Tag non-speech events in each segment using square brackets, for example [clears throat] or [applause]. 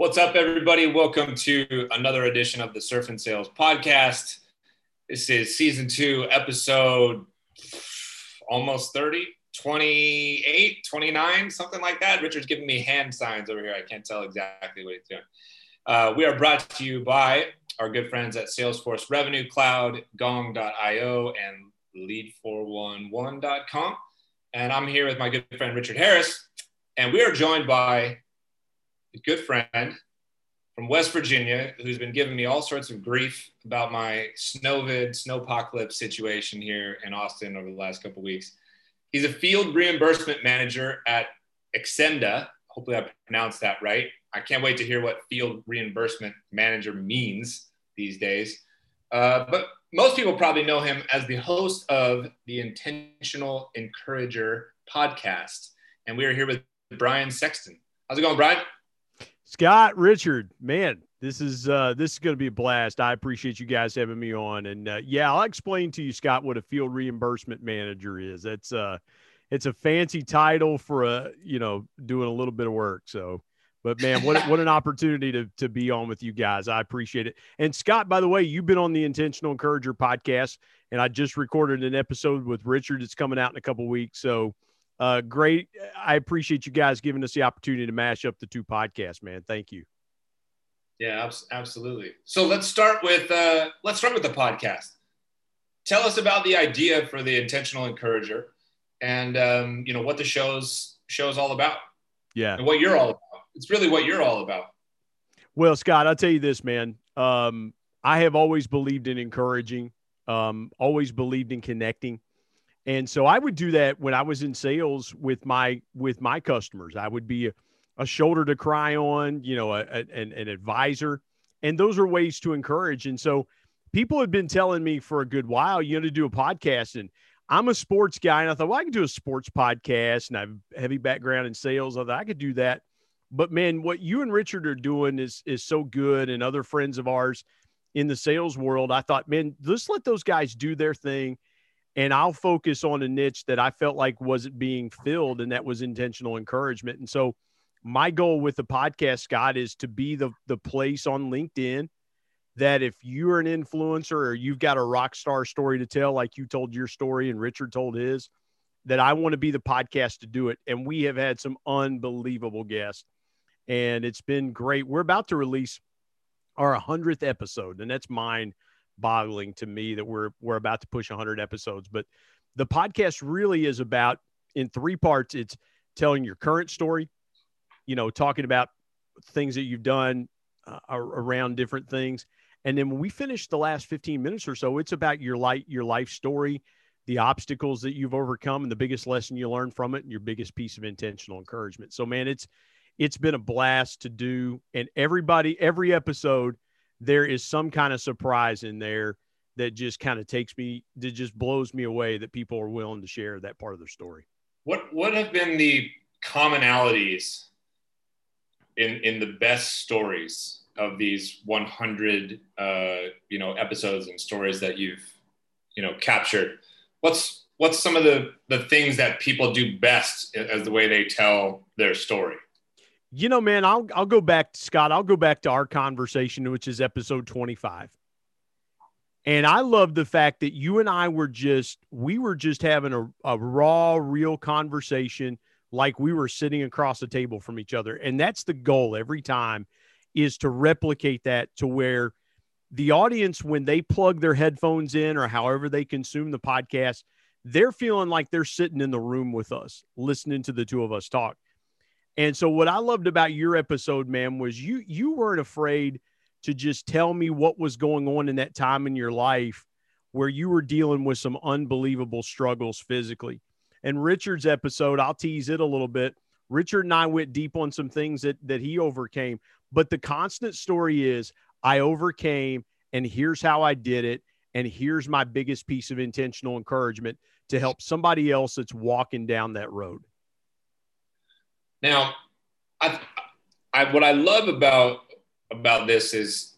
What's up, everybody? Welcome to another edition of the Surf and Sales podcast. This is season two, episode almost 30, 28, 29, something like that. Richard's giving me hand signs over here. I can't tell exactly what he's doing. Uh, we are brought to you by our good friends at Salesforce Revenue Cloud, Gong.io, and Lead411.com. And I'm here with my good friend Richard Harris, and we are joined by good friend from West Virginia who's been giving me all sorts of grief about my snowvid, snowpocalypse situation here in Austin over the last couple weeks. He's a field reimbursement manager at Xcenda. Hopefully, I pronounced that right. I can't wait to hear what field reimbursement manager means these days. Uh, but most people probably know him as the host of the Intentional Encourager podcast. And we are here with Brian Sexton. How's it going, Brian? Scott, Richard, man, this is uh, this is going to be a blast. I appreciate you guys having me on, and uh, yeah, I'll explain to you, Scott, what a field reimbursement manager is. It's uh, it's a fancy title for a you know doing a little bit of work. So, but man, what what an opportunity to to be on with you guys. I appreciate it. And Scott, by the way, you've been on the Intentional Encourager podcast, and I just recorded an episode with Richard. It's coming out in a couple weeks. So uh, great. I appreciate you guys giving us the opportunity to mash up the two podcasts, man. Thank you. Yeah, absolutely. So let's start with uh, let's start with the podcast. Tell us about the idea for the intentional encourager, and um, you know what the show's show's all about. Yeah, and what you're all about. It's really what you're all about. Well, Scott, I'll tell you this, man. Um, I have always believed in encouraging. Um, always believed in connecting. And so I would do that when I was in sales with my with my customers. I would be a, a shoulder to cry on, you know, a, a, an, an advisor, and those are ways to encourage. And so people had been telling me for a good while, you know, to do a podcast, and I'm a sports guy, and I thought, well, I could do a sports podcast, and I have heavy background in sales. I thought I could do that. But man, what you and Richard are doing is is so good, and other friends of ours in the sales world. I thought, man, let's let those guys do their thing and I'll focus on a niche that I felt like wasn't being filled, and that was intentional encouragement. And so, my goal with the podcast, Scott, is to be the the place on LinkedIn that if you're an influencer or you've got a rock star story to tell, like you told your story and Richard told his, that I want to be the podcast to do it. And we have had some unbelievable guests, and it's been great. We're about to release our 100th episode, and that's mine boggling to me that we're we're about to push 100 episodes but the podcast really is about in three parts it's telling your current story you know talking about things that you've done uh, around different things. And then when we finish the last 15 minutes or so it's about your life your life story the obstacles that you've overcome and the biggest lesson you learned from it and your biggest piece of intentional encouragement. So man it's it's been a blast to do and everybody every episode there is some kind of surprise in there that just kind of takes me that just blows me away that people are willing to share that part of their story. What what have been the commonalities in in the best stories of these 100 uh, you know episodes and stories that you've you know captured? What's what's some of the the things that people do best as the way they tell their story you know, man, I'll I'll go back, to Scott. I'll go back to our conversation, which is episode 25. And I love the fact that you and I were just we were just having a, a raw, real conversation like we were sitting across the table from each other. And that's the goal every time is to replicate that to where the audience, when they plug their headphones in or however they consume the podcast, they're feeling like they're sitting in the room with us, listening to the two of us talk. And so what I loved about your episode, man, was you you weren't afraid to just tell me what was going on in that time in your life where you were dealing with some unbelievable struggles physically. And Richard's episode, I'll tease it a little bit. Richard and I went deep on some things that that he overcame, but the constant story is I overcame and here's how I did it and here's my biggest piece of intentional encouragement to help somebody else that's walking down that road. Now, I, I, what I love about about this is,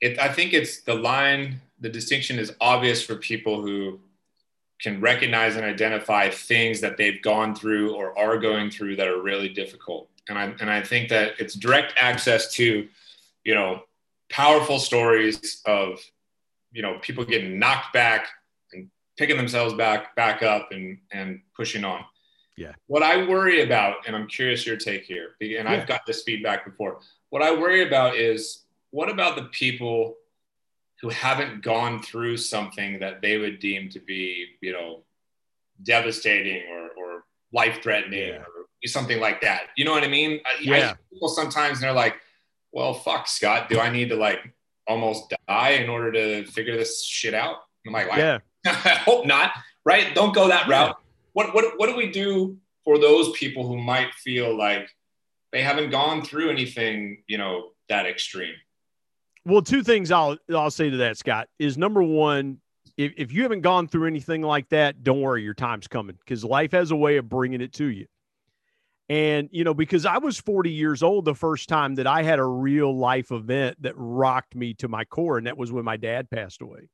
it. I think it's the line. The distinction is obvious for people who can recognize and identify things that they've gone through or are going through that are really difficult. and I and I think that it's direct access to, you know, powerful stories of, you know, people getting knocked back and picking themselves back back up and and pushing on. Yeah. What I worry about, and I'm curious your take here, and yeah. I've got this feedback before. What I worry about is what about the people who haven't gone through something that they would deem to be, you know, devastating or, or life threatening yeah. or something like that. You know what I mean? Yeah. I, people sometimes they're like, well, fuck, Scott, do I need to like almost die in order to figure this shit out? I'm like, yeah. I [laughs] hope not. Right? Don't go that route. What what what do we do for those people who might feel like they haven't gone through anything, you know, that extreme? Well, two things I'll I'll say to that, Scott, is number one, if, if you haven't gone through anything like that, don't worry, your time's coming because life has a way of bringing it to you. And, you know, because I was 40 years old the first time that I had a real life event that rocked me to my core, and that was when my dad passed away.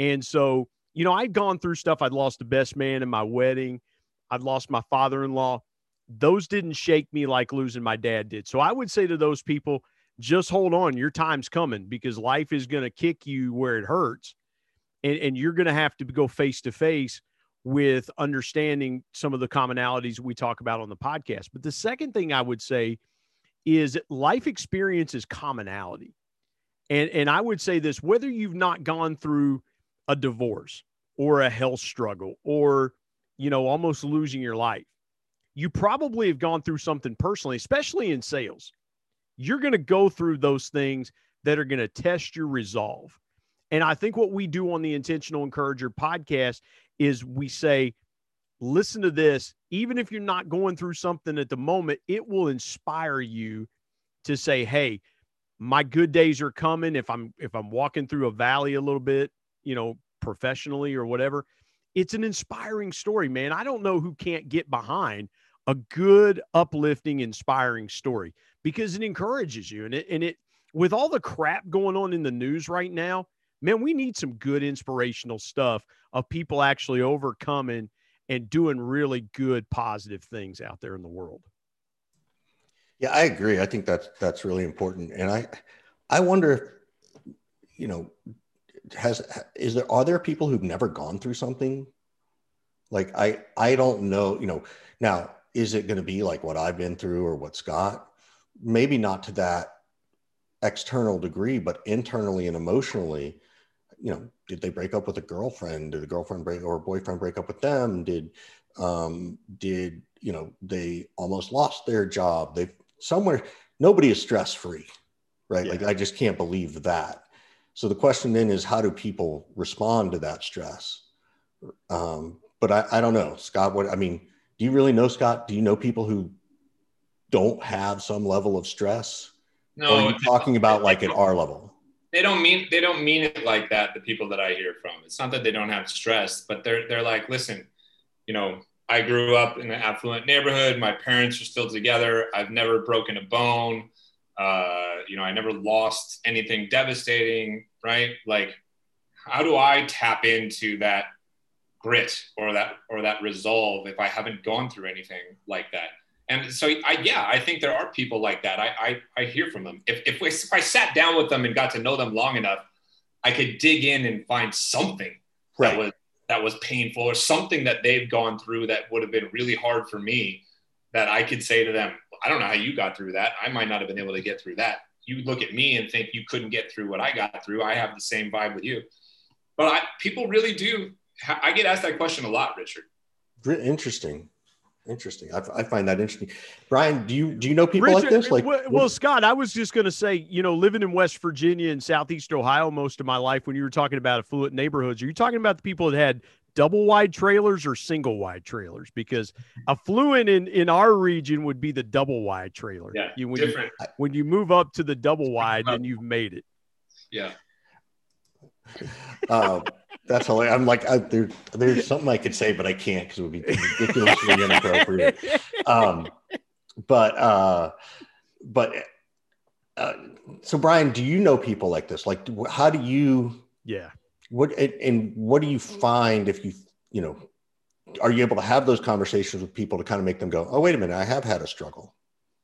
And so, you know, I'd gone through stuff. I'd lost the best man in my wedding, I'd lost my father in law. Those didn't shake me like losing my dad did. So I would say to those people, just hold on. Your time's coming because life is going to kick you where it hurts. And, and you're going to have to go face to face with understanding some of the commonalities we talk about on the podcast. But the second thing I would say is life experience is commonality. And, and I would say this whether you've not gone through a divorce or a health struggle or, you know, almost losing your life, you probably have gone through something personally, especially in sales you're going to go through those things that are going to test your resolve. And I think what we do on the Intentional Encourager podcast is we say, listen to this. Even if you're not going through something at the moment, it will inspire you to say, hey, my good days are coming. If I'm if I'm walking through a valley a little bit, you know, professionally or whatever, it's an inspiring story, man. I don't know who can't get behind a good, uplifting, inspiring story because it encourages you. And it, and it, with all the crap going on in the news right now, man, we need some good inspirational stuff of people actually overcoming and doing really good, positive things out there in the world. Yeah, I agree. I think that's that's really important. And I I wonder, if you know, has is there are there people who've never gone through something? Like I I don't know, you know, now is it going to be like what I've been through or what Scott? Maybe not to that external degree, but internally and emotionally, you know, did they break up with a girlfriend? Did the girlfriend break or boyfriend break up with them? Did um, did you know they almost lost their job? They somewhere nobody is stress free, right? Yeah. Like I just can't believe that. So the question then is, how do people respond to that stress? Um, but I, I don't know, Scott. What I mean, do you really know Scott? Do you know people who don't have some level of stress? No, or are you talking about like at our level? They don't mean they don't mean it like that. The people that I hear from, it's not that they don't have stress, but they're they're like, listen, you know, I grew up in an affluent neighborhood. My parents are still together. I've never broken a bone. Uh, you know, I never lost anything devastating. Right? Like, how do I tap into that grit or that or that resolve if I haven't gone through anything like that. And so, I, yeah, I think there are people like that. I, I, I hear from them. If, if, we, if I sat down with them and got to know them long enough, I could dig in and find something right. that was that was painful or something that they've gone through that would have been really hard for me. That I could say to them, I don't know how you got through that. I might not have been able to get through that. You look at me and think you couldn't get through what I got through. I have the same vibe with you, but I, people really do I get asked that question a lot, Richard. Interesting. Interesting. I, I, find that interesting. Brian, do you do you know people Richard, like this? Like, well, well, Scott, I was just going to say, you know, living in West Virginia and Southeast Ohio most of my life, when you were talking about affluent neighborhoods, are you talking about the people that had double wide trailers or single wide trailers? Because affluent in in our region would be the double wide trailer. Yeah, you, when different. You, when you move up to the double wide, then you've made it. Yeah. Uh, that's all. I'm like, I, there, there's something I could say, but I can't because it would be ridiculously inappropriate. Um, but, uh, but, uh, so Brian, do you know people like this? Like, how do you? Yeah. What and what do you find if you, you know, are you able to have those conversations with people to kind of make them go, oh, wait a minute, I have had a struggle.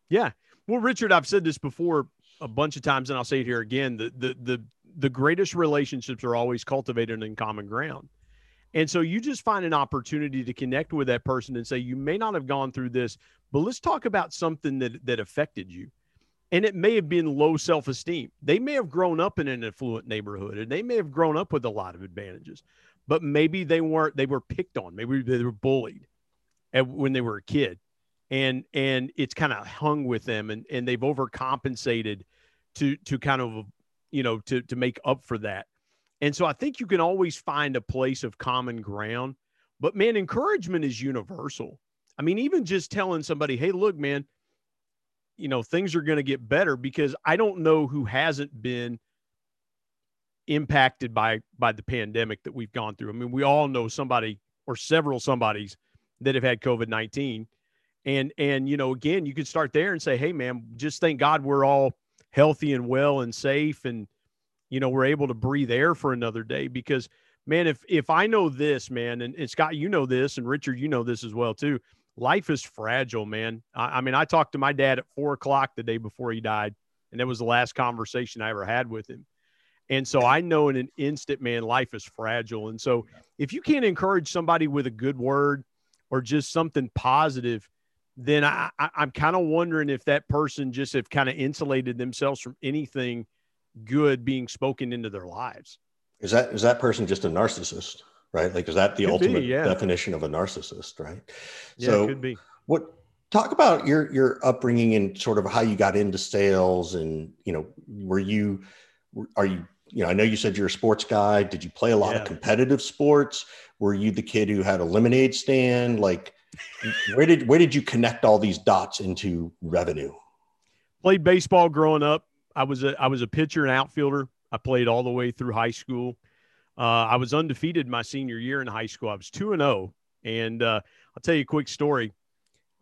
Yeah. Well, Richard, I've said this before a bunch of times, and I'll say it here again. The the the the greatest relationships are always cultivated in common ground. And so you just find an opportunity to connect with that person and say, you may not have gone through this, but let's talk about something that that affected you. And it may have been low self-esteem. They may have grown up in an affluent neighborhood and they may have grown up with a lot of advantages, but maybe they weren't, they were picked on. Maybe they were bullied when they were a kid and and it's kind of hung with them and and they've overcompensated to to kind of you know to to make up for that and so i think you can always find a place of common ground but man encouragement is universal i mean even just telling somebody hey look man you know things are going to get better because i don't know who hasn't been impacted by by the pandemic that we've gone through. I mean we all know somebody or several somebodies that have had covid-19 and and you know again you could start there and say hey man just thank god we're all healthy and well and safe and you know we're able to breathe air for another day. Because man if if i know this man and, and scott you know this and richard you know this as well too life is fragile man. I, I mean i talked to my dad at four o'clock the day before he died and that was the last conversation i ever had with him. And so i know in an instant man life is fragile. And so if you can't encourage somebody with a good word or just something positive then I, I am kind of wondering if that person just have kind of insulated themselves from anything good being spoken into their lives. Is that is that person just a narcissist, right? Like is that the could ultimate be, yeah. definition of a narcissist, right? Yeah, so could be. What talk about your your upbringing and sort of how you got into sales and you know were you are you you know I know you said you're a sports guy. Did you play a lot yeah. of competitive sports? Were you the kid who had a lemonade stand? Like where did where did you connect all these dots into revenue? Played baseball growing up. I was a I was a pitcher and outfielder. I played all the way through high school. Uh, I was undefeated my senior year in high school. I was two and zero. Oh, and uh, I'll tell you a quick story.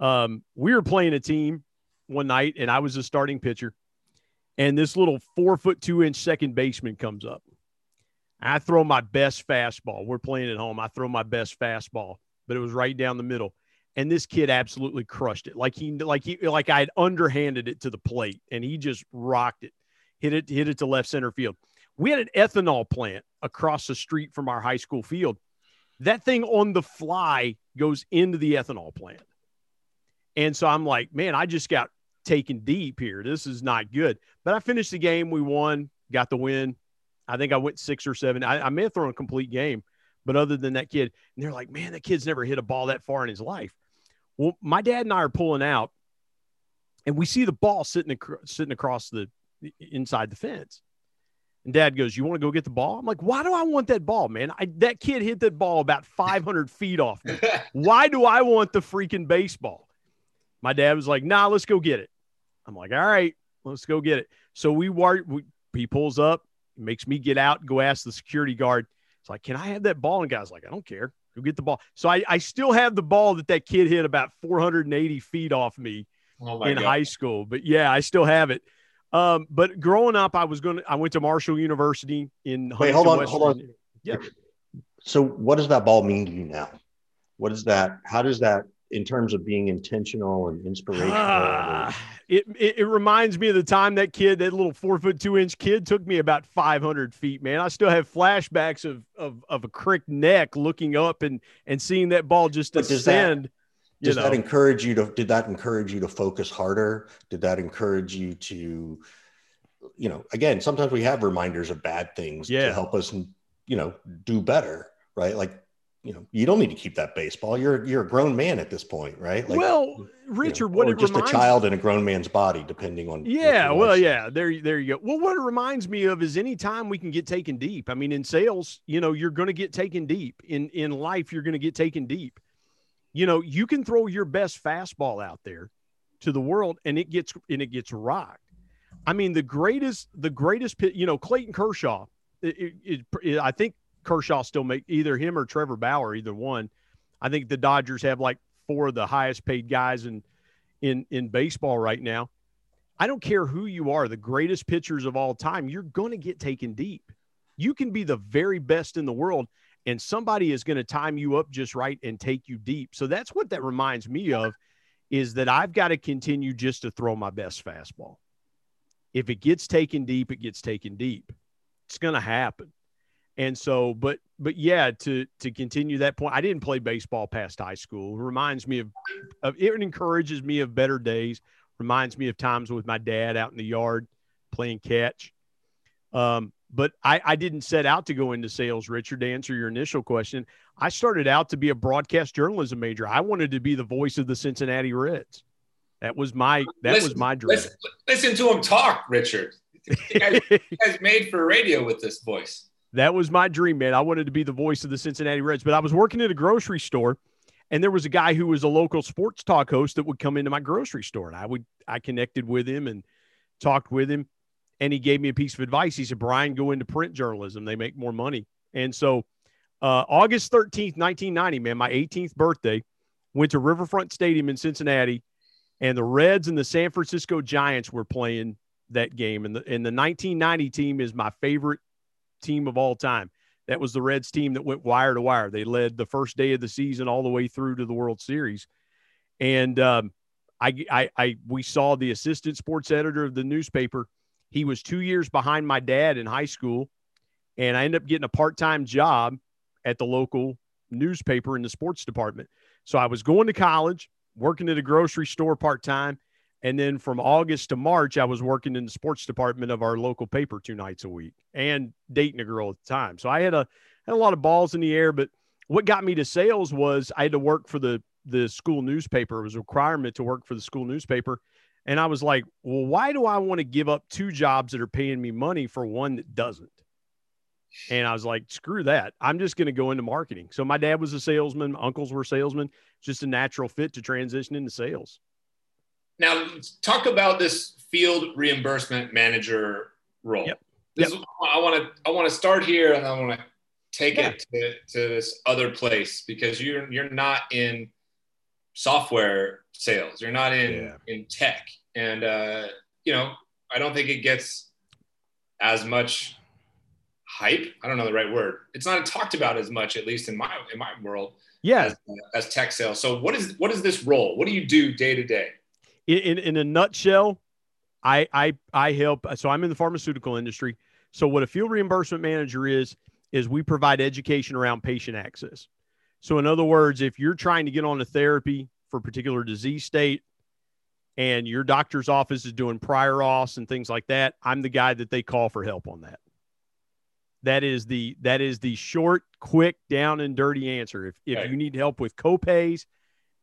Um, we were playing a team one night, and I was a starting pitcher. And this little four foot two inch second baseman comes up. I throw my best fastball. We're playing at home. I throw my best fastball, but it was right down the middle and this kid absolutely crushed it. Like he, like he, like I had underhanded it to the plate, and he just rocked it, hit it, hit it to left center field. We had an ethanol plant across the street from our high school field. That thing on the fly goes into the ethanol plant, and so I'm like, man, I just got taken deep here. This is not good. But I finished the game. We won, got the win. I think I went six or seven. I, I may have thrown a complete game, but other than that kid, and they're like, man, that kid's never hit a ball that far in his life. Well, my dad and I are pulling out, and we see the ball sitting ac- sitting across the inside the fence. And dad goes, You want to go get the ball? I'm like, Why do I want that ball, man? I, that kid hit that ball about 500 feet off me. [laughs] Why do I want the freaking baseball? My dad was like, Nah, let's go get it. I'm like, All right, let's go get it. So we, we he pulls up, makes me get out and go ask the security guard. It's like, Can I have that ball? And guy's like, I don't care. Go get the ball. So I, I still have the ball that that kid hit about 480 feet off me oh in God. high school. But yeah, I still have it. Um, but growing up, I was going to, I went to Marshall University in. Wait, hold on, West hold on. Yeah. So what does that ball mean to you now? What is that? How does that, in terms of being intentional and inspirational? Ah, it, it, it reminds me of the time that kid, that little four foot two inch kid, took me about 500 feet. Man, I still have flashbacks of of, of a crick neck looking up and and seeing that ball just but descend. Does, that, does that encourage you to? Did that encourage you to focus harder? Did that encourage you to? You know, again, sometimes we have reminders of bad things yeah. to help us, you know, do better, right? Like you know, you don't need to keep that baseball. You're you're a grown man at this point, right? Like, well, Richard, you know, what or just reminds... a child in a grown man's body, depending on. Yeah, well, yeah, there, there you go. Well, what it reminds me of is anytime we can get taken deep. I mean, in sales, you know, you're going to get taken deep. In in life, you're going to get taken deep. You know, you can throw your best fastball out there to the world, and it gets and it gets rocked. I mean, the greatest, the greatest. You know, Clayton Kershaw. It, it, it, I think Kershaw still make either him or Trevor Bauer, either one. I think the Dodgers have like four of the highest paid guys in in in baseball right now. I don't care who you are, the greatest pitchers of all time, you're going to get taken deep. You can be the very best in the world and somebody is going to time you up just right and take you deep. So that's what that reminds me of is that I've got to continue just to throw my best fastball. If it gets taken deep, it gets taken deep. It's going to happen. And so, but but yeah, to to continue that point, I didn't play baseball past high school. It reminds me of, of it encourages me of better days. Reminds me of times with my dad out in the yard playing catch. Um, but I, I didn't set out to go into sales, Richard. To answer your initial question, I started out to be a broadcast journalism major. I wanted to be the voice of the Cincinnati Reds. That was my that listen, was my dream. Listen, listen to him talk, Richard. Guys, [laughs] guys made for radio with this voice that was my dream, man. I wanted to be the voice of the Cincinnati Reds, but I was working at a grocery store and there was a guy who was a local sports talk host that would come into my grocery store and I would I connected with him and talked with him and he gave me a piece of advice. He said, "Brian, go into print journalism. They make more money." And so uh, August 13th, 1990, man, my 18th birthday, went to Riverfront Stadium in Cincinnati and the Reds and the San Francisco Giants were playing that game and the and the 1990 team is my favorite team of all time. That was the Reds team that went wire to wire. They led the first day of the season all the way through to the World Series. And um, I, I, I, we saw the assistant sports editor of the newspaper. He was two years behind my dad in high school, and I ended up getting a part-time job at the local newspaper in the sports department. So I was going to college, working at a grocery store part-time, and then from August to March, I was working in the sports department of our local paper two nights a week and dating a girl at the time. So I had a had a lot of balls in the air. But what got me to sales was I had to work for the the school newspaper. It was a requirement to work for the school newspaper. And I was like, well, why do I want to give up two jobs that are paying me money for one that doesn't? And I was like, screw that. I'm just going to go into marketing. So my dad was a salesman, my uncles were salesmen, just a natural fit to transition into sales. Now, talk about this field reimbursement manager role. Yep. This yep. Is, I want to I want to start here, and I want to take yeah. it to, to this other place because you're you're not in software sales. You're not in yeah. in tech, and uh, you know I don't think it gets as much hype. I don't know the right word. It's not talked about as much, at least in my in my world. Yeah, as, as tech sales. So what is what is this role? What do you do day to day? in, in a nutshell, I, I, I help. So I'm in the pharmaceutical industry. So what a field reimbursement manager is, is we provide education around patient access. So in other words, if you're trying to get on a therapy for a particular disease state and your doctor's office is doing prior auths and things like that, I'm the guy that they call for help on that. That is the that is the short, quick, down and dirty answer. If if you need help with copays,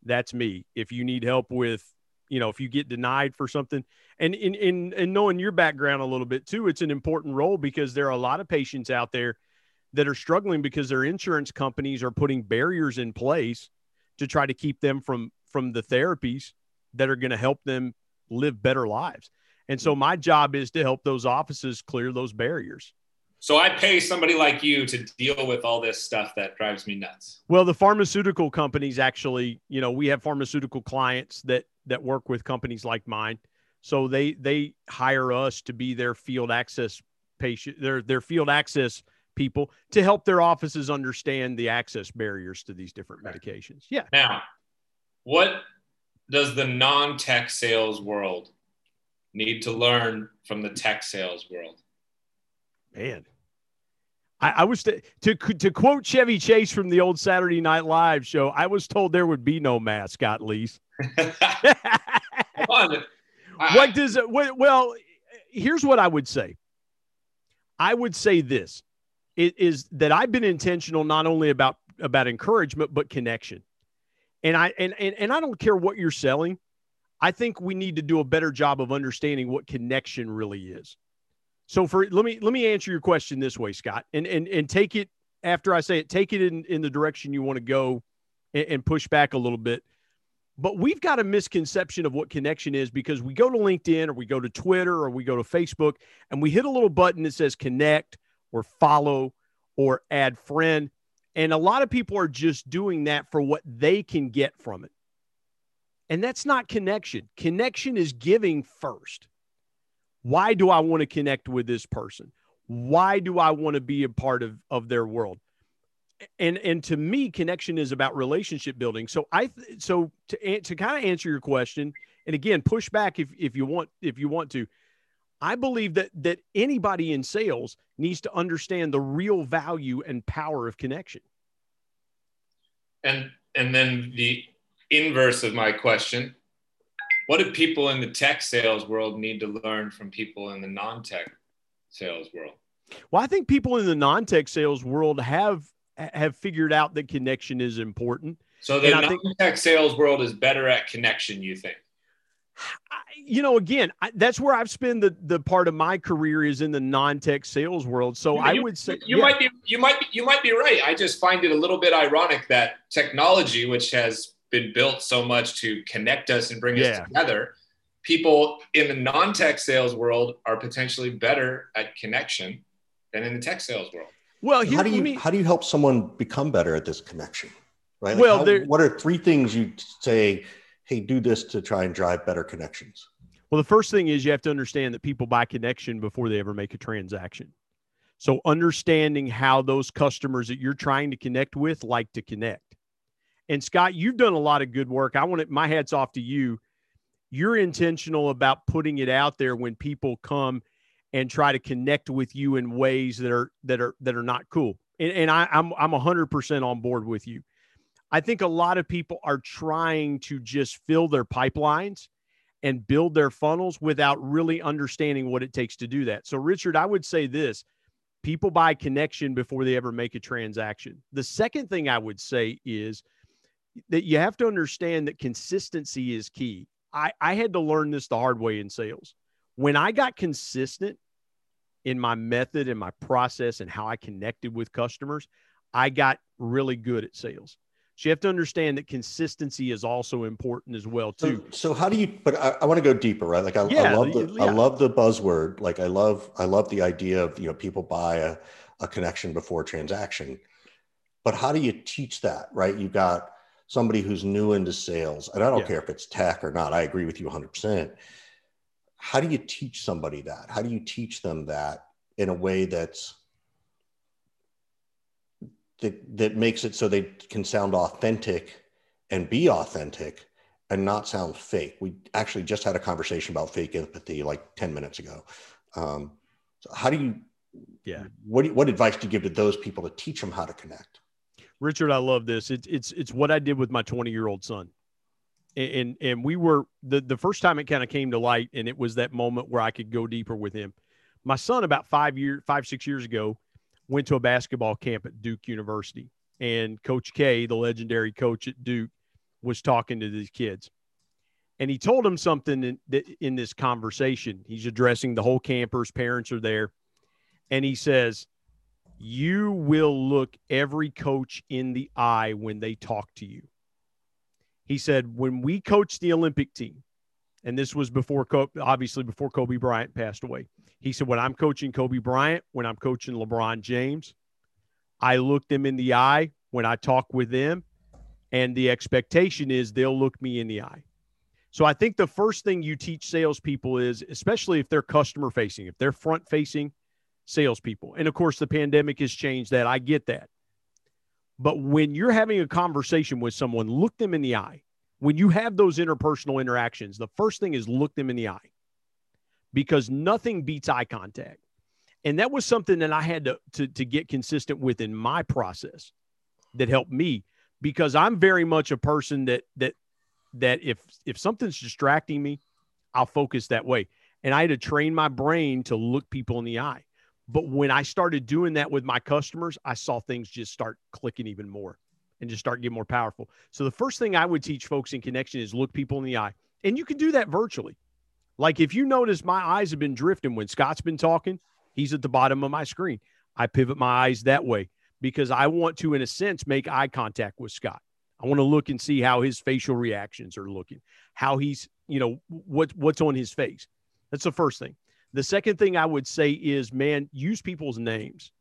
that's me. If you need help with you know, if you get denied for something. And in, in, in knowing your background a little bit too, it's an important role because there are a lot of patients out there that are struggling because their insurance companies are putting barriers in place to try to keep them from from the therapies that are going to help them live better lives. And so my job is to help those offices clear those barriers. So I pay somebody like you to deal with all this stuff that drives me nuts. Well, the pharmaceutical companies actually, you know, we have pharmaceutical clients that that work with companies like mine. So they they hire us to be their field access patient, their their field access people to help their offices understand the access barriers to these different medications. Yeah. Now, what does the non-tech sales world need to learn from the tech sales world? Man, I, I was to, to to quote Chevy Chase from the old Saturday Night Live show. I was told there would be no mascot, Leese. [laughs] [laughs] what does it? Well, here's what I would say. I would say this it is that I've been intentional not only about about encouragement but connection. And I and, and and I don't care what you're selling. I think we need to do a better job of understanding what connection really is. So for let me let me answer your question this way, Scott, and and and take it after I say it, take it in in the direction you want to go, and, and push back a little bit. But we've got a misconception of what connection is because we go to LinkedIn or we go to Twitter or we go to Facebook and we hit a little button that says connect or follow or add friend. And a lot of people are just doing that for what they can get from it. And that's not connection. Connection is giving first. Why do I want to connect with this person? Why do I want to be a part of, of their world? and and to me connection is about relationship building so i so to to kind of answer your question and again push back if if you want if you want to i believe that that anybody in sales needs to understand the real value and power of connection and and then the inverse of my question what do people in the tech sales world need to learn from people in the non-tech sales world well i think people in the non-tech sales world have have figured out that connection is important. So the non-tech sales world is better at connection, you think? You know, again, I, that's where I've spent the the part of my career is in the non-tech sales world. So you, I would say you yeah. might be you might be you might be right. I just find it a little bit ironic that technology, which has been built so much to connect us and bring yeah. us together, people in the non-tech sales world are potentially better at connection than in the tech sales world. Well, here, how do you me, how do you help someone become better at this connection? Right. Like well, how, what are three things you say? Hey, do this to try and drive better connections. Well, the first thing is you have to understand that people buy connection before they ever make a transaction. So understanding how those customers that you're trying to connect with like to connect. And Scott, you've done a lot of good work. I want to, my hats off to you. You're intentional about putting it out there when people come and try to connect with you in ways that are that are that are not cool. And, and I, I'm I'm hundred percent on board with you. I think a lot of people are trying to just fill their pipelines and build their funnels without really understanding what it takes to do that. So, Richard, I would say this people buy connection before they ever make a transaction. The second thing I would say is that you have to understand that consistency is key. I, I had to learn this the hard way in sales. When I got consistent in my method and my process and how I connected with customers, I got really good at sales. So you have to understand that consistency is also important as well too. So, so how do you? But I, I want to go deeper, right? Like I, yeah, I love the yeah. I love the buzzword. Like I love I love the idea of you know people buy a, a connection before transaction. But how do you teach that, right? You got somebody who's new into sales, and I don't yeah. care if it's tech or not. I agree with you 100. percent how do you teach somebody that? How do you teach them that in a way that's that, that makes it so they can sound authentic and be authentic and not sound fake. We actually just had a conversation about fake empathy like 10 minutes ago. Um, so how do you, yeah, what, what advice do you give to those people to teach them how to connect? Richard, I love this. It's, it's, it's what I did with my 20 year old son and and we were the the first time it kind of came to light and it was that moment where I could go deeper with him. My son about 5 years 5 6 years ago went to a basketball camp at Duke University and coach K, the legendary coach at Duke was talking to these kids. And he told them something in, in this conversation. He's addressing the whole campers, parents are there. And he says, You will look every coach in the eye when they talk to you. He said, when we coached the Olympic team, and this was before, obviously, before Kobe Bryant passed away. He said, when I'm coaching Kobe Bryant, when I'm coaching LeBron James, I look them in the eye when I talk with them. And the expectation is they'll look me in the eye. So I think the first thing you teach salespeople is, especially if they're customer facing, if they're front facing salespeople. And of course, the pandemic has changed that. I get that. But when you're having a conversation with someone, look them in the eye. When you have those interpersonal interactions, the first thing is look them in the eye because nothing beats eye contact. And that was something that I had to, to, to get consistent with in my process that helped me because I'm very much a person that that that if if something's distracting me, I'll focus that way. And I had to train my brain to look people in the eye. But when I started doing that with my customers, I saw things just start clicking even more and just start getting more powerful. So the first thing I would teach folks in connection is look people in the eye. And you can do that virtually. Like if you notice my eyes have been drifting when Scott's been talking, he's at the bottom of my screen. I pivot my eyes that way because I want to, in a sense, make eye contact with Scott. I want to look and see how his facial reactions are looking, how he's, you know, what what's on his face. That's the first thing. The second thing I would say is, man, use people's names.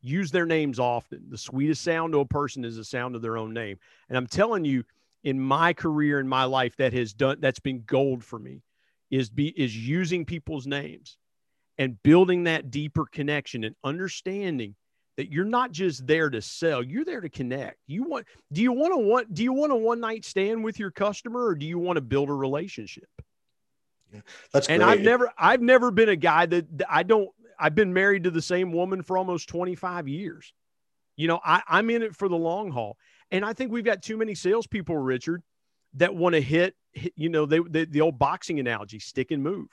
Use their names often. The sweetest sound to a person is the sound of their own name. And I'm telling you, in my career in my life, that has done that's been gold for me, is be is using people's names and building that deeper connection and understanding that you're not just there to sell, you're there to connect. You want do you want to want do you want a one night stand with your customer or do you want to build a relationship? Yeah, that's and great. I've never I've never been a guy that, I don't I've been married to the same woman for almost 25 years. You know, I, I'm in it for the long haul. And I think we've got too many salespeople, Richard, that want to hit, you know, they, they, the old boxing analogy, stick and move.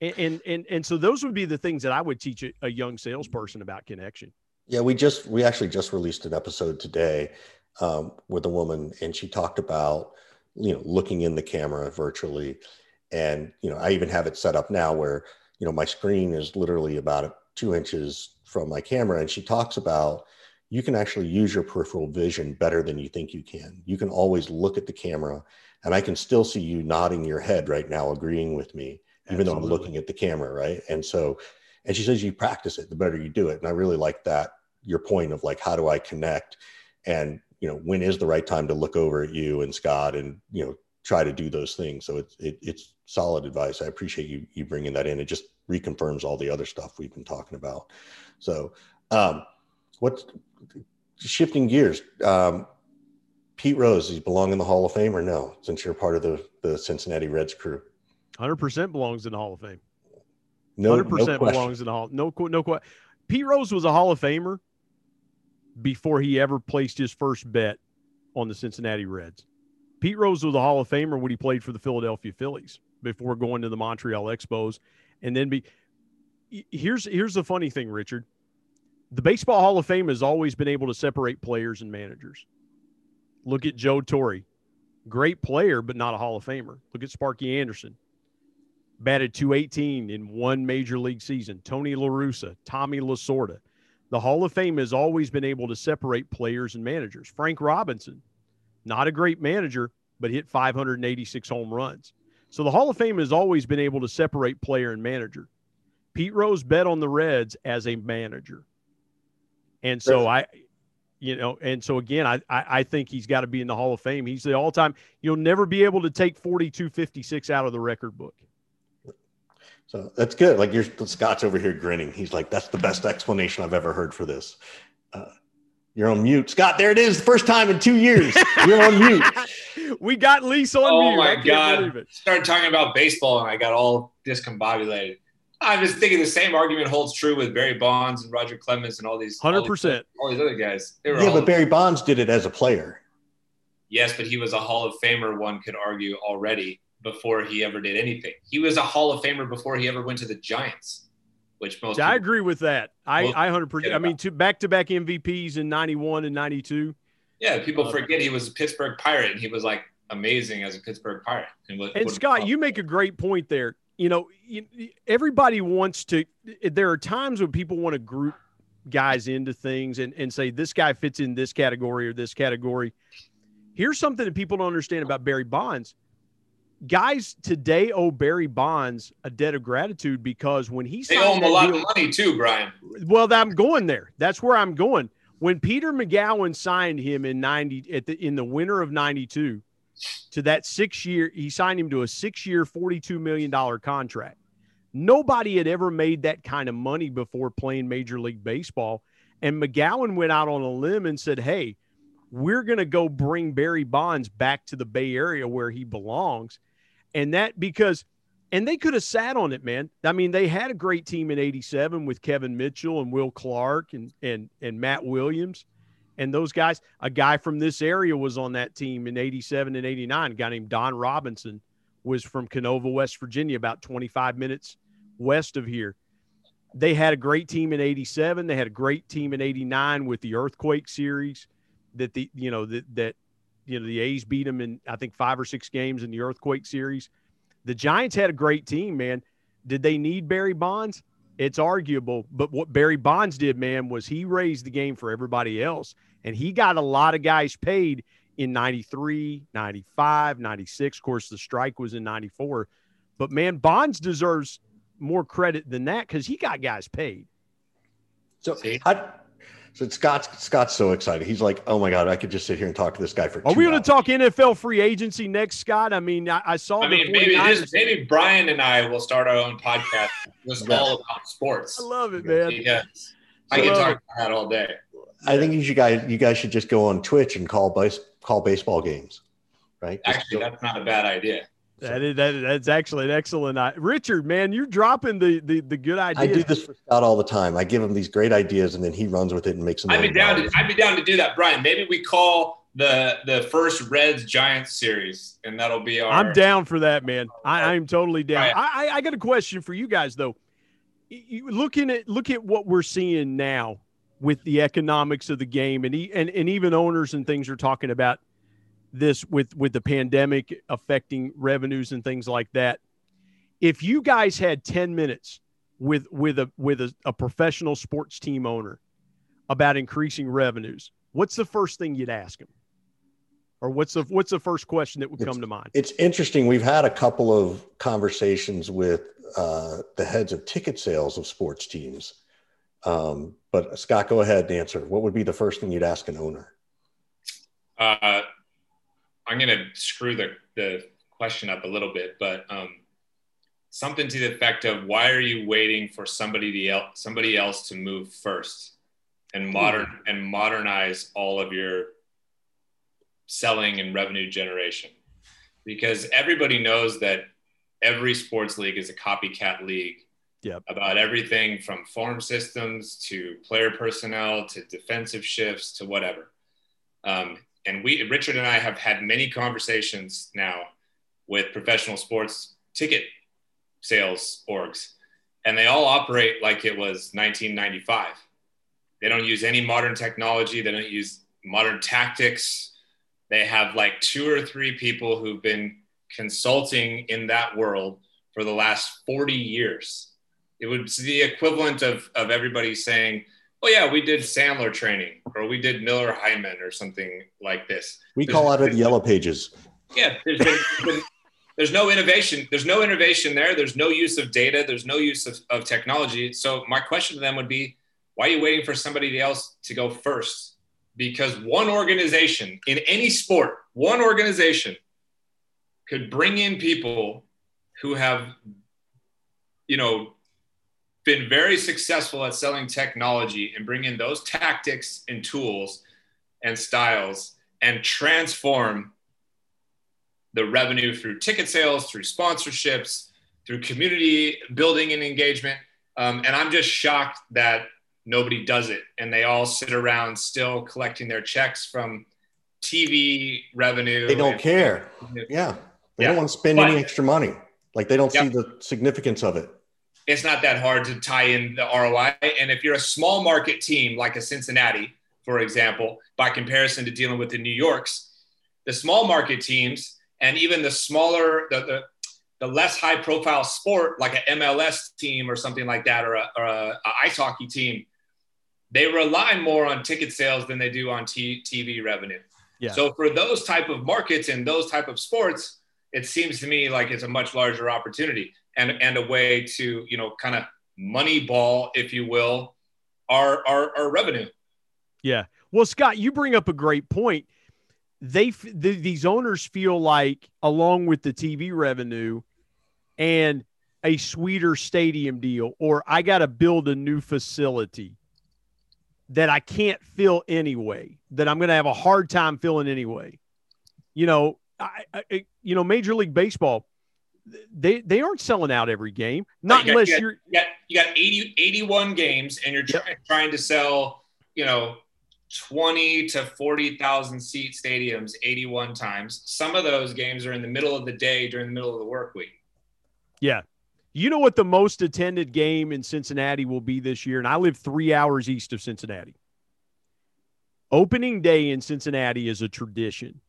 And, and, and, and so those would be the things that I would teach a, a young salesperson about connection. Yeah, we just we actually just released an episode today um, with a woman, and she talked about you know looking in the camera virtually, and you know I even have it set up now where you know my screen is literally about two inches from my camera, and she talks about you can actually use your peripheral vision better than you think you can. You can always look at the camera, and I can still see you nodding your head right now, agreeing with me, even Absolutely. though I'm looking at the camera, right? And so and she says you practice it the better you do it. And i really like that your point of like how do i connect? And you know when is the right time to look over at you and scott and you know try to do those things? So it's it, it's solid advice. I appreciate you you bringing that in. It just reconfirms all the other stuff we've been talking about. So um what's shifting gears um pete rose does he belong in the hall of fame or no since you're part of the the cincinnati reds crew 100% belongs in the hall of fame no, 100% no belongs in the Hall. No, no, no. Pete Rose was a Hall of Famer before he ever placed his first bet on the Cincinnati Reds. Pete Rose was a Hall of Famer when he played for the Philadelphia Phillies before going to the Montreal Expos, and then be. Here's here's the funny thing, Richard. The Baseball Hall of Fame has always been able to separate players and managers. Look at Joe Torre, great player, but not a Hall of Famer. Look at Sparky Anderson, batted 218 in one major league season. Tony La Russa, Tommy Lasorda. The Hall of Fame has always been able to separate players and managers. Frank Robinson, not a great manager, but hit 586 home runs. So the Hall of Fame has always been able to separate player and manager. Pete Rose bet on the Reds as a manager. And so I, you know, and so again, I, I, I think he's got to be in the Hall of Fame. He's the all time, you'll never be able to take 4256 out of the record book. So that's good. Like you're Scott's over here grinning. He's like, that's the best explanation I've ever heard for this. Uh, you're on mute. Scott, there it is. The first time in two years. [laughs] You're on mute. we got Lisa on oh mute. my God. Started talking about baseball and I got all discombobulated. I'm just thinking the same argument holds true with Barry Bonds and Roger Clemens and all these 100%. All these, all these other guys. yeah, but Barry Bonds did it as a player. Yes, but he was a Hall of Famer, one could argue already before he ever did anything. He was a Hall of Famer before he ever went to the Giants, which most. I agree with that. I I hundred percent. I mean, two back to back MVPs in '91 and '92. Yeah, people uh, forget he was a Pittsburgh Pirate and he was like amazing as a Pittsburgh Pirate. And, what, and what Scott, you make a great point there. You know, you, everybody wants to. There are times when people want to group guys into things and, and say this guy fits in this category or this category. Here's something that people don't understand about Barry Bonds guys today owe Barry Bonds a debt of gratitude because when he they owe him a lot deal, of money too, Brian. Well, I'm going there. That's where I'm going. When Peter Magowan signed him in ninety at the in the winter of '92 to that six year, he signed him to a six year, forty two million dollar contract. Nobody had ever made that kind of money before playing Major League Baseball. And Magowan went out on a limb and said, Hey, we're going to go bring Barry Bonds back to the Bay Area where he belongs. And that because, and they could have sat on it, man. I mean, they had a great team in 87 with Kevin Mitchell and Will Clark and, and, and Matt Williams and those guys. A guy from this area was on that team in 87 and 89. A guy named Don Robinson was from Kenova, West Virginia, about 25 minutes west of here. They had a great team in 87. They had a great team in 89 with the Earthquake series that the, you know, that, that you know the A's beat them in I think five or six games in the Earthquake series. The Giants had a great team, man. Did they need Barry Bonds? It's arguable, but what Barry Bonds did, man, was he raised the game for everybody else, and he got a lot of guys paid in 93, 95, 96. Of course, the strike was in 94. But man, Bonds deserves more credit than that because he got guys paid. So, how, so Scott's Scott's so excited. He's like, "Oh my god, I could just sit here and talk to this guy for." Are we going to talk NFL free agency next, Scott? I mean, I, I saw. I mean, maybe this, maybe Brian and I will start our own podcast. Just all about sports. I love it, man. Yes. I can talk about that all day. I think you guys you guys should just go on Twitch and call base, call baseball games, right? Actually, go. that's not a bad idea. That is, that, that's actually an excellent idea. Richard, man, you're dropping the, the the good ideas. I do this for Scott all the time. I give him these great ideas and then he runs with it and makes them. I'd be down to I'd be down to do that, Brian. Maybe we call the the first Reds Giants series, and that'll be our. I'm down for that, man. I, I'm totally down. Right. I, I got a question for you guys though. You, looking at look at what we're seeing now with the economics of the game, and he, and and even owners and things are talking about this with with the pandemic affecting revenues and things like that. If you guys had 10 minutes with with a with a, a professional sports team owner about increasing revenues, what's the first thing you'd ask him? Or what's the what's the first question that would it's, come to mind? It's interesting. We've had a couple of conversations with uh, the heads of ticket sales of sports teams. Um, but Scott, go ahead and answer. What would be the first thing you'd ask an owner? Uh, I'm going to screw the, the question up a little bit, but um, something to the effect of why are you waiting for somebody to el- somebody else to move first and modern mm-hmm. and modernize all of your selling and revenue generation because everybody knows that every sports league is a copycat league yep. about everything from farm systems to player personnel to defensive shifts to whatever um, and we Richard and I have had many conversations now with professional sports ticket sales orgs, and they all operate like it was 1995. They don't use any modern technology. They don't use modern tactics. They have like two or three people who've been consulting in that world for the last 40 years. It would be the equivalent of, of everybody saying, oh yeah, we did Sandler training or we did Miller Heiman or something like this. We there's, call out of the yellow pages. Yeah, there's, been, there's no innovation. There's no innovation there. There's no use of data. There's no use of, of technology. So my question to them would be, why are you waiting for somebody else to go first? Because one organization in any sport, one organization could bring in people who have, you know, been very successful at selling technology and bring in those tactics and tools and styles and transform the revenue through ticket sales, through sponsorships, through community building and engagement. Um, and I'm just shocked that nobody does it. And they all sit around still collecting their checks from TV revenue. They don't and, care. [laughs] Yeah. They yeah. don't want to spend but, any extra money. Like they don't see the significance of it it's not that hard to tie in the ROI. And if you're a small market team like a Cincinnati, for example, by comparison to dealing with the New Yorks, the small market teams and even the smaller, the, the, the less high profile sport like an MLS team or something like that, or a, or a, a ice hockey team, they rely more on ticket sales than they do on t- TV revenue. Yeah. So for those type of markets and those type of sports, it seems to me like it's a much larger opportunity and and a way to you know kind of money ball, if you will, our our, our revenue. Yeah. Well, Scott, you bring up a great point. They the, these owners feel like, along with the TV revenue, and a sweeter stadium deal, or I got to build a new facility that I can't fill anyway, that I'm going to have a hard time filling anyway. You know, I, I, you know, Major League Baseball, they they aren't selling out every game. Not you got, unless you got, you're you got, you got 80, 81 games and you're yep. trying to sell, you know, 20 to 40,000 seat stadiums 81 times. Some of those games are in the middle of the day during the middle of the work week. Yeah. You know what the most attended game in Cincinnati will be this year? And I live three hours east of Cincinnati. Opening day in Cincinnati is a tradition.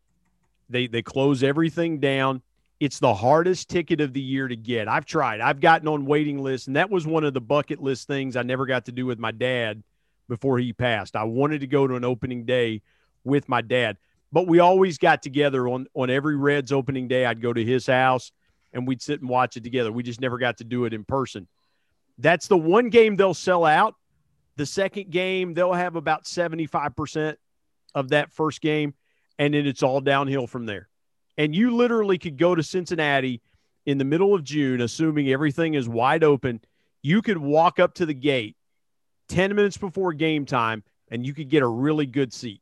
They they close everything down. It's the hardest ticket of the year to get. I've tried. I've gotten on waiting lists, and that was one of the bucket list things I never got to do with my dad before he passed. I wanted to go to an opening day with my dad, but we always got together on on every Reds opening day. I'd go to his house and we'd sit and watch it together. We just never got to do it in person. That's the one game they'll sell out. The second game, they'll have about 75% of that first game, and then it's all downhill from there and you literally could go to Cincinnati in the middle of June, assuming everything is wide open. You could walk up to the gate, 10 minutes before game time and you could get a really good seat.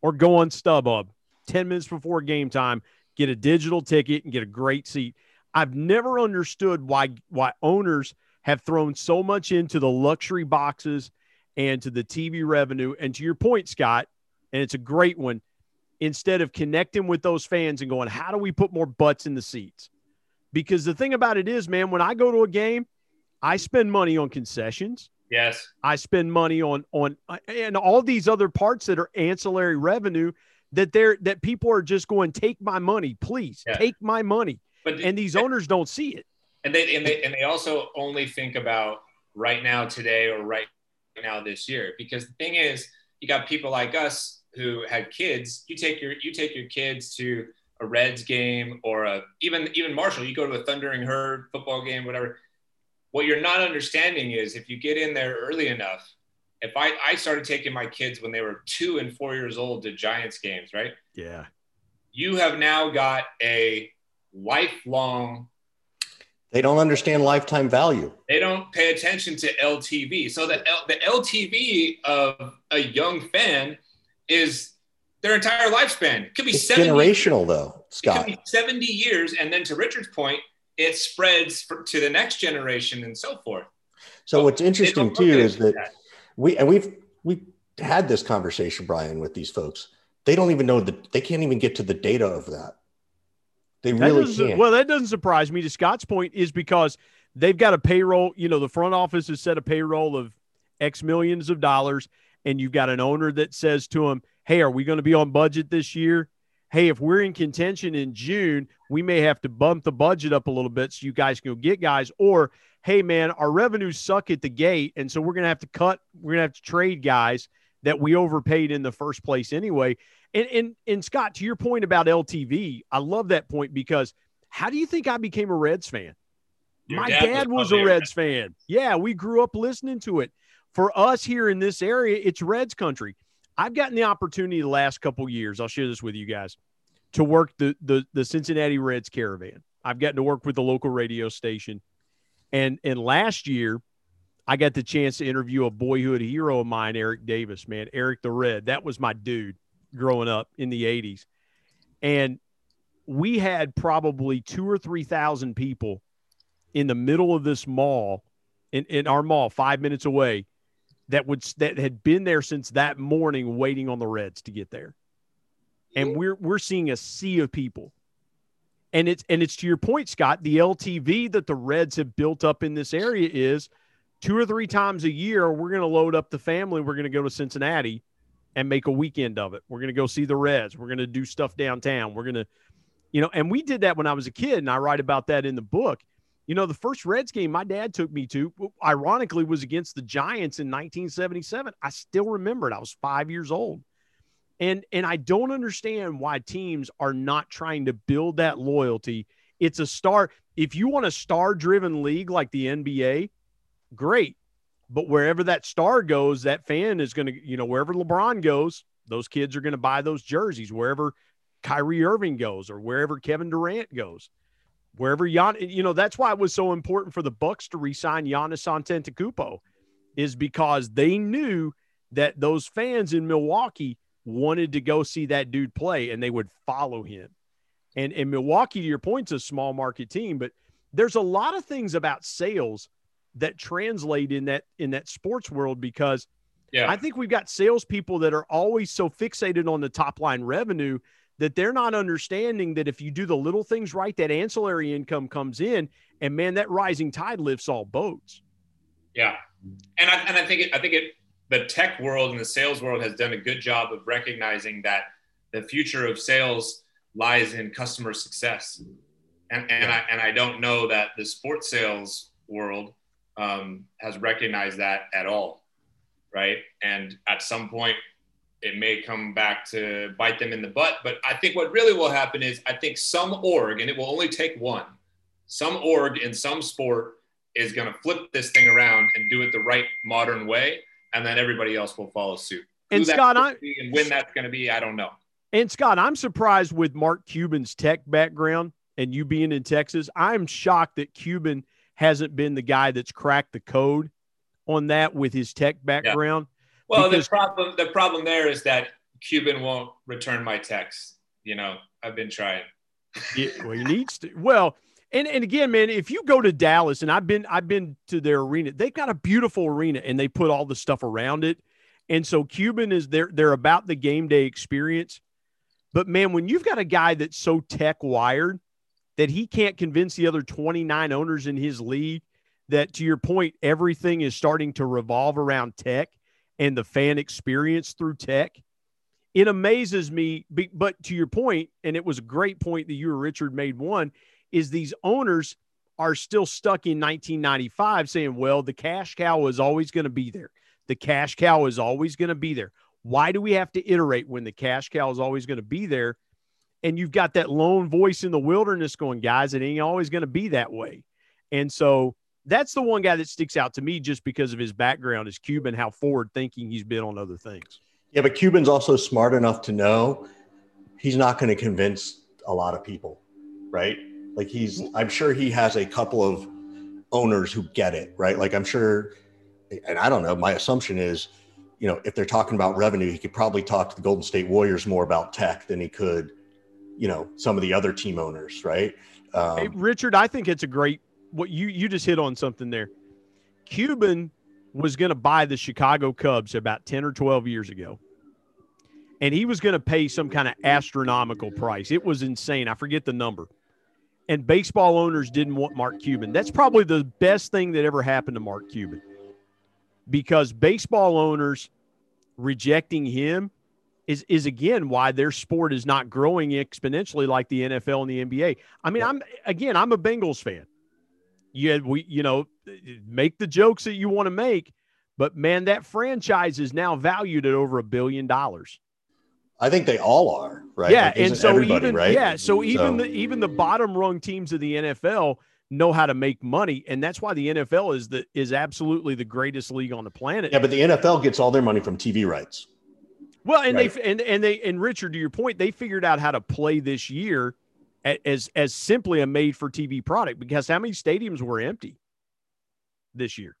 Or go on StubHub 10 minutes before game time, get a digital ticket and get a great seat. I've never understood why why owners have thrown so much into the luxury boxes and to the TV revenue. And to your point, Scott, and it's a great one, instead of connecting with those fans and going, how do we put more butts in the seats? Because the thing about it is, man, when I go to a game, I spend money on concessions. Yes. I spend money on on uh, and all these other parts that are ancillary revenue that they're that people are just going take my money, please yeah. take my money. But and these owners don't see it. And they and they and they also only think about right now today or right now this year because the thing is you got people like us who had kids. You take your you take your kids to a Reds game or a even even Marshall. You go to a Thundering Herd football game, whatever. What you're not understanding is if you get in there early enough. If I I started taking my kids when they were two and four years old to Giants games, right? Yeah. You have now got a lifelong they don't understand lifetime value. They don't pay attention to LTV. So the L, the LTV of a young fan is their entire lifespan. It could be it's 70, generational though, Scott. It could be 70 years and then to Richard's point, it spreads for, to the next generation and so forth. So but what's interesting too is that, that we and we've we had this conversation Brian with these folks. They don't even know that they can't even get to the data of that. They that really can't. Well, that doesn't surprise me. To Scott's point, is because they've got a payroll. You know, the front office has set a payroll of X millions of dollars, and you've got an owner that says to them, "Hey, are we going to be on budget this year? Hey, if we're in contention in June, we may have to bump the budget up a little bit so you guys can go get guys." Or, "Hey, man, our revenues suck at the gate, and so we're going to have to cut. We're going to have to trade guys." that we overpaid in the first place anyway. And, and and Scott, to your point about LTV, I love that point because how do you think I became a Reds fan? Your My dad, dad was, was a Reds fan. Yeah, we grew up listening to it. For us here in this area, it's Reds country. I've gotten the opportunity the last couple years. I'll share this with you guys to work the, the the Cincinnati Reds caravan. I've gotten to work with the local radio station, and and last year I got the chance to interview a boyhood hero of mine, Eric Davis. Man, Eric the Red. That was my dude growing up in the 80s. And we had probably two or 3,000 people in the middle of this mall, in, in our mall, five minutes away, that would that had been there since that morning waiting on the Reds to get there. And we're we're seeing a sea of people. And it's and it's to your point, Scott, the LTV that the Reds have built up in this area is two or three times a year, we're going to load up the family. We're going to go to Cincinnati and make a weekend of it. We're going to go see the Reds. We're going to do stuff downtown. We're going to, you know, and we did that when I was a kid, and I write about that in the book. You know, the first Reds game my dad took me to, ironically, was against the Giants in 1977. I still remember it. I was five years old. And and I don't understand why teams are not trying to build that loyalty. It's a star. If you want a star driven league like the NBA, great. But wherever that star goes, that fan is going to, you know, wherever LeBron goes, those kids are going to buy those jerseys. Wherever Kyrie Irving goes, or wherever Kevin Durant goes, wherever Jan, you know, that's why it was so important for the Bucks to re-sign Giannis Antetokounmpo, is because they knew that those fans in Milwaukee wanted to go see that dude play, and they would follow him. And and Milwaukee, to your point, is a small market team, but there's a lot of things about sales that translate in that in that sports world because yeah. I think we've got salespeople that are always so fixated on the top line revenue that they're not understanding that if you do the little things right, that ancillary income comes in, and man, that rising tide lifts all boats. Yeah, and I, and I think it, I think it the tech world and the sales world has done a good job of recognizing that the future of sales lies in customer success, and and I and I don't know that the sports sales world um, has recognized that at all, right? And at some point, it may come back to bite them in the butt. But I think what really will happen is I think some org, and it will only take one, some org in some sport is going to flip this thing around and do it the right modern way, and then everybody else will follow suit. And Who Scott, I and when that's going to be, I don't know. And Scott, I'm surprised with Mark Cuban's tech background and you being in Texas. I'm shocked that Cuban – hasn't been the guy that's cracked the code on that with his tech background. Yeah. Well, because- the problem the problem there is that Cuban won't return my text. You know, I've been trying. Yeah, well, he needs to. Well, and and again, man, if you go to Dallas, and I've been I've been to their arena, they've got a beautiful arena, and they put all the stuff around it. And so Cuban is they're they're about the game day experience. But man, when you've got a guy that's so tech wired that he can't convince the other 29 owners in his league that to your point, everything is starting to revolve around tech and the fan experience through tech. It amazes me, but to your point, and it was a great point that you or Richard made one, is these owners are still stuck in 1995 saying, well, the cash cow is always going to be there. The cash cow is always going to be there. Why do we have to iterate when the cash cow is always going to be there? And you've got that lone voice in the wilderness going, guys, it ain't always going to be that way. And so that's the one guy that sticks out to me just because of his background is Cuban, how forward thinking he's been on other things. Yeah, but Cuban's also smart enough to know he's not going to convince a lot of people, right? Like he's, I'm sure he has a couple of owners who get it, right? Like I'm sure, and I don't know, my assumption is, you know, if they're talking about revenue, he could probably talk to the Golden State Warriors more about tech than he could, you know, some of the other team owners, right? Um, hey, Richard, I think it's a great what you you just hit on something there. Cuban was going to buy the Chicago Cubs about 10 or 12 years ago. And he was going to pay some kind of astronomical price. It was insane. I forget the number. And baseball owners didn't want Mark Cuban. That's probably the best thing that ever happened to Mark Cuban because baseball owners rejecting him is is again why their sport is not growing exponentially like the NFL and the NBA. I mean, I'm again, I'm a Bengals fan. You had, we, you know, make the jokes that you want to make, but man, that franchise is now valued at over a billion dollars. I think they all are, right? Yeah, like, and so even right? yeah, so even so. the even the bottom rung teams of the NFL know how to make money, and that's why the NFL is the is absolutely the greatest league on the planet. Yeah, but the NFL gets all their money from TV rights. Well, and right. they and and they and Richard, to your point, they figured out how to play this year as as simply a made for TV product because how many stadiums were empty this year?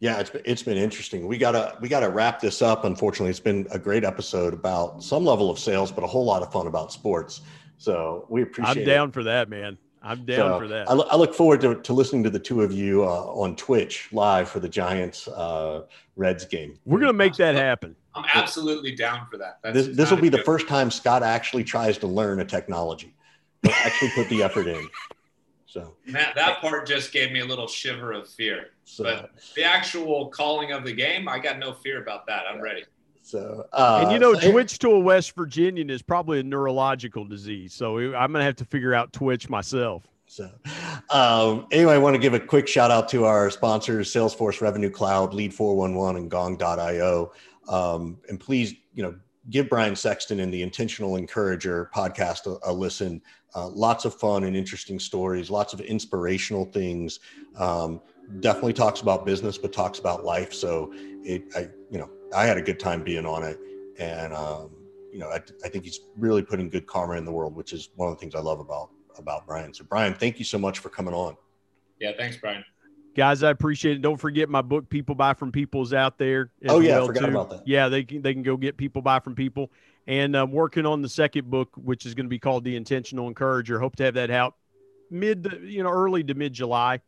Yeah, it's been, it's been interesting. We gotta we gotta wrap this up. Unfortunately, it's been a great episode about some level of sales, but a whole lot of fun about sports. So we appreciate. I'm down it. for that, man. I'm down so for that. I, I, look forward to, to listening to the two of you uh, on Twitch live for the Giants uh, Reds game. We're gonna make that happen. I'm absolutely down for that. That's this this will be the first time Scott actually tries to learn a technology actually put the effort in. So Matt, that part just gave me a little shiver of fear. So, but the actual calling of the game, I got no fear about that. I'm ready. So, uh, and you know, so Twitch to a West Virginian is probably a neurological disease. So I'm gonna have to figure out Twitch myself. So, um, anyway, I want to give a quick shout out to our sponsors: Salesforce Revenue Cloud, Lead 411, and Gong.io. Um, and please, you know, give Brian Sexton and the Intentional Encourager podcast a, a listen. Uh, lots of fun and interesting stories, lots of inspirational things. Um, definitely talks about business, but talks about life. So it, I, you know, I had a good time being on it, and um, you know, I, I think he's really putting good karma in the world, which is one of the things I love about about Brian. So Brian, thank you so much for coming on. Yeah, thanks, Brian guys i appreciate it don't forget my book people buy from people's out there oh yeah well forgot too. about that yeah they can they can go get people buy from people and i'm working on the second book which is going to be called the intentional encourager hope to have that out mid you know early to mid july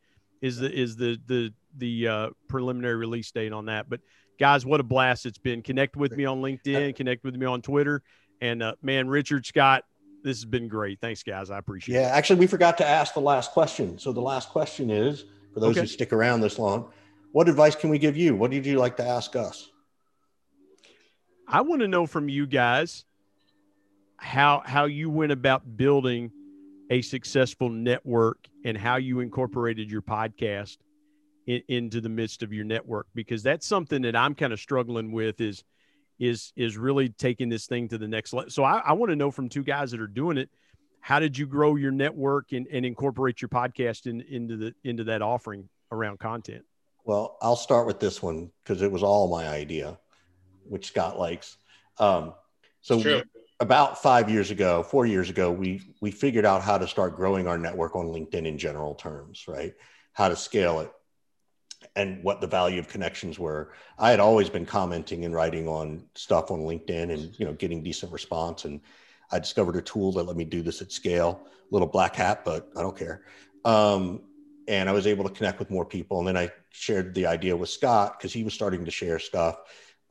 is the is the the the uh, preliminary release date on that but guys what a blast it's been connect with me on linkedin connect with me on twitter and uh, man richard scott this has been great thanks guys i appreciate yeah, it yeah actually we forgot to ask the last question so the last question is for those okay. who stick around this long. What advice can we give you? What did you like to ask us? I want to know from you guys how how you went about building a successful network and how you incorporated your podcast in, into the midst of your network because that's something that I'm kind of struggling with is is is really taking this thing to the next level. So I, I want to know from two guys that are doing it how did you grow your network and, and incorporate your podcast in, into the into that offering around content? Well, I'll start with this one because it was all my idea, which Scott likes. Um, so we, about five years ago, four years ago, we we figured out how to start growing our network on LinkedIn in general terms, right? How to scale it. and what the value of connections were. I had always been commenting and writing on stuff on LinkedIn and you know getting decent response. And I discovered a tool that let me do this at scale. Little black hat, but I don't care. Um, and I was able to connect with more people. And then I shared the idea with Scott because he was starting to share stuff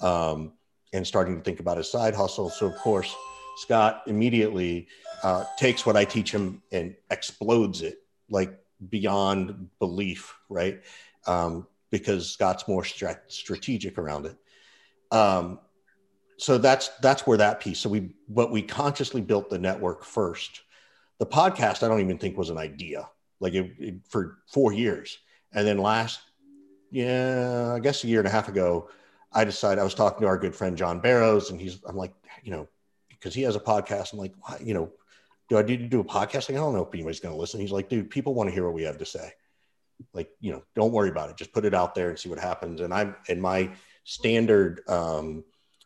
um, and starting to think about his side hustle. So of course, Scott immediately uh, takes what I teach him and explodes it like beyond belief, right? Um, because Scott's more strat- strategic around it. Um, so that's that's where that piece. So we but we consciously built the network first. The podcast I don't even think was an idea like it, it, for four years, and then last yeah I guess a year and a half ago I decided I was talking to our good friend John Barrows and he's I'm like you know because he has a podcast I'm like you know do I need to do a podcast? Like, I don't know if anybody's going to listen. He's like, dude, people want to hear what we have to say. Like, you know, don't worry about it. Just put it out there and see what happens. And I'm in my standard um,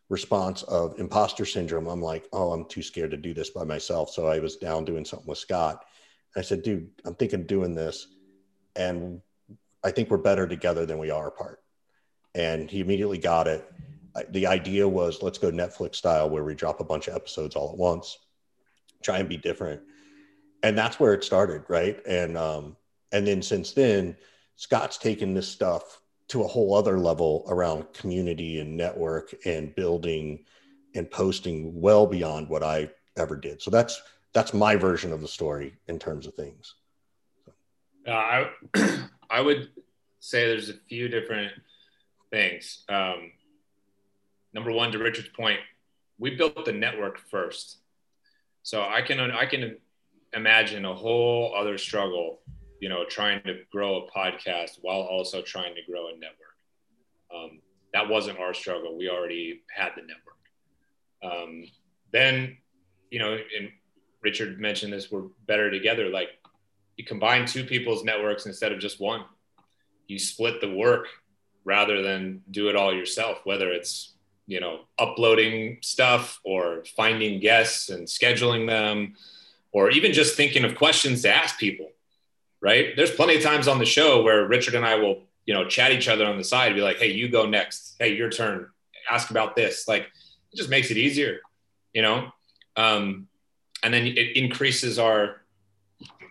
response of imposter syndrome. I'm like, oh, I'm too scared to do this by myself. So I was down doing something with Scott. I said, dude, I'm thinking doing this. And I think we're better together than we are apart. And he immediately got it. The idea was let's go Netflix style where we drop a bunch of episodes all at once try and be different. And that's where it started right? And um and then since then scott's taken this stuff to a whole other level around community and network and building and posting well beyond what i ever did. So that's that's my version of the story in terms of things. Uh, i [clears throat] i would say there's a few different things um, number one to richard's point we built the network first so I can I can imagine a whole other struggle, you know, trying to grow a podcast while also trying to grow a network. Um, that wasn't our struggle. We already had the network. Um, then, you know, and Richard mentioned this, we're better together. Like you combine two people's networks instead of just one. You split the work rather than do it all yourself, whether it's you know uploading stuff or finding guests and scheduling them or even just thinking of questions to ask people right? There's plenty of times on the show where richard and i will you know chat each other on the side be like hey you go next. Hey your turn. Ask about this. Like it just makes it easier you know? Um, and then it increases our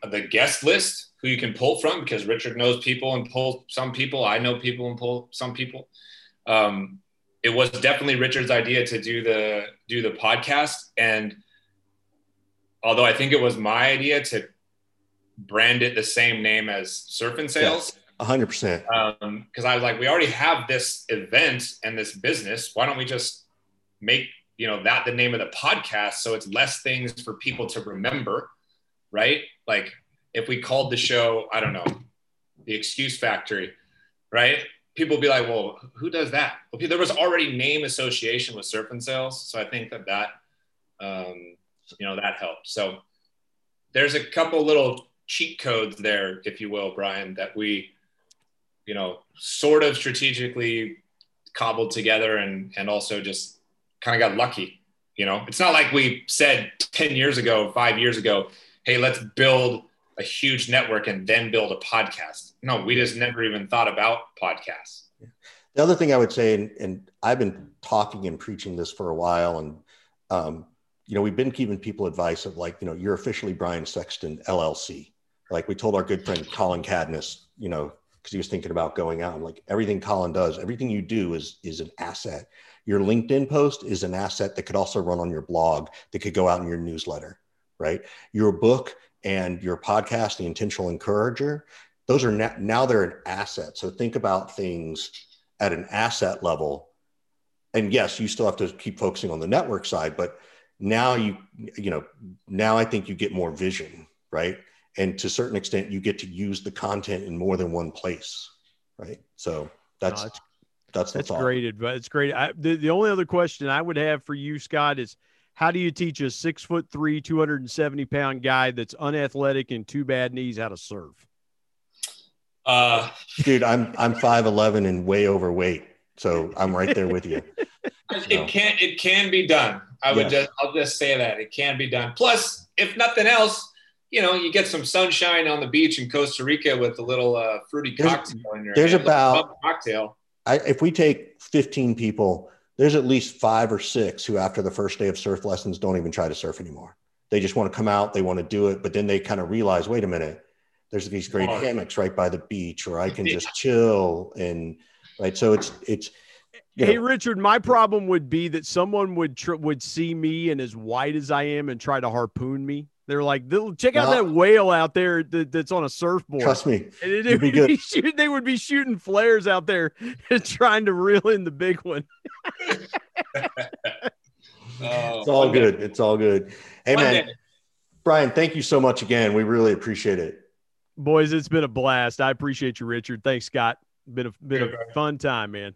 the guest list who you can pull from because richard knows people and pull some people i know people and pull some people um, it was definitely Richard's idea to do the do the podcast, and although I think it was my idea to brand it the same name as Surf and Sales. hundred percent. Um, cause I was like, we already have this event and this business. Why don't we just make, you know, that the name of the podcast. So it's less things for people to remember. Right. Like if we called the show, I don't know, the excuse factory, right? people be like, well, who does that? Well, there was already name association with surf and sales. So I think that that, um, you know, that helped. So there's a couple little cheat codes there, if you will, Brian, that we, you know, sort of strategically cobbled together and, and also just kind of got lucky. You know, it's not like we said 10 years ago, five years ago, hey, let's build a huge network and then build a podcast. No, we just never even thought about podcasts. The other thing I would say, and, and I've been talking and preaching this for a while, and um, you know, we've been giving people advice of like, you know, you're officially Brian Sexton LLC. Like we told our good friend Colin Cadness, you know, because he was thinking about going out. I'm like, everything Colin does, everything you do is is an asset. Your LinkedIn post is an asset that could also run on your blog, that could go out in your newsletter, right? Your book and your podcast, The Intentional Encourager, those are now, now they're an asset. So think about things at an asset level. And yes, you still have to keep focusing on the network side, but now you, you know, now I think you get more vision, right? And to a certain extent, you get to use the content in more than one place, right? So that's no, that's that's, that's great advice. It's great. I, the, the only other question I would have for you, Scott, is how do you teach a six foot three, 270 pound guy that's unathletic and two bad knees how to serve? Uh, Dude, I'm I'm 5'11 and way overweight. So I'm right there with you. It can it can be done. I would yes. just I'll just say that it can be done. Plus, if nothing else, you know, you get some sunshine on the beach in Costa Rica with a little uh, fruity There's- cocktail in your there's hand, a about- cocktail. I, if we take 15 people, there's at least five or six who, after the first day of surf lessons, don't even try to surf anymore. They just want to come out, they want to do it, but then they kind of realize, wait a minute, there's these great Smart. hammocks right by the beach, or I can just chill and right. So it's it's you Hey know, Richard, my problem would be that someone would tr- would see me and as white as I am and try to harpoon me. They're like, check out No. that whale out there that, that's on a surfboard. trust me, And it, you'd be would good. [laughs] be shooting, they would be shooting flares out there [laughs] trying to reel in the big one. [laughs] Oh, it's all one day. good. It's all good. Hey One man, day. Brian, thank you so much again. We really appreciate it. Boys, it's been a blast. I appreciate you, Richard. Thanks, Scott. Been a been Good, a man. fun time, man.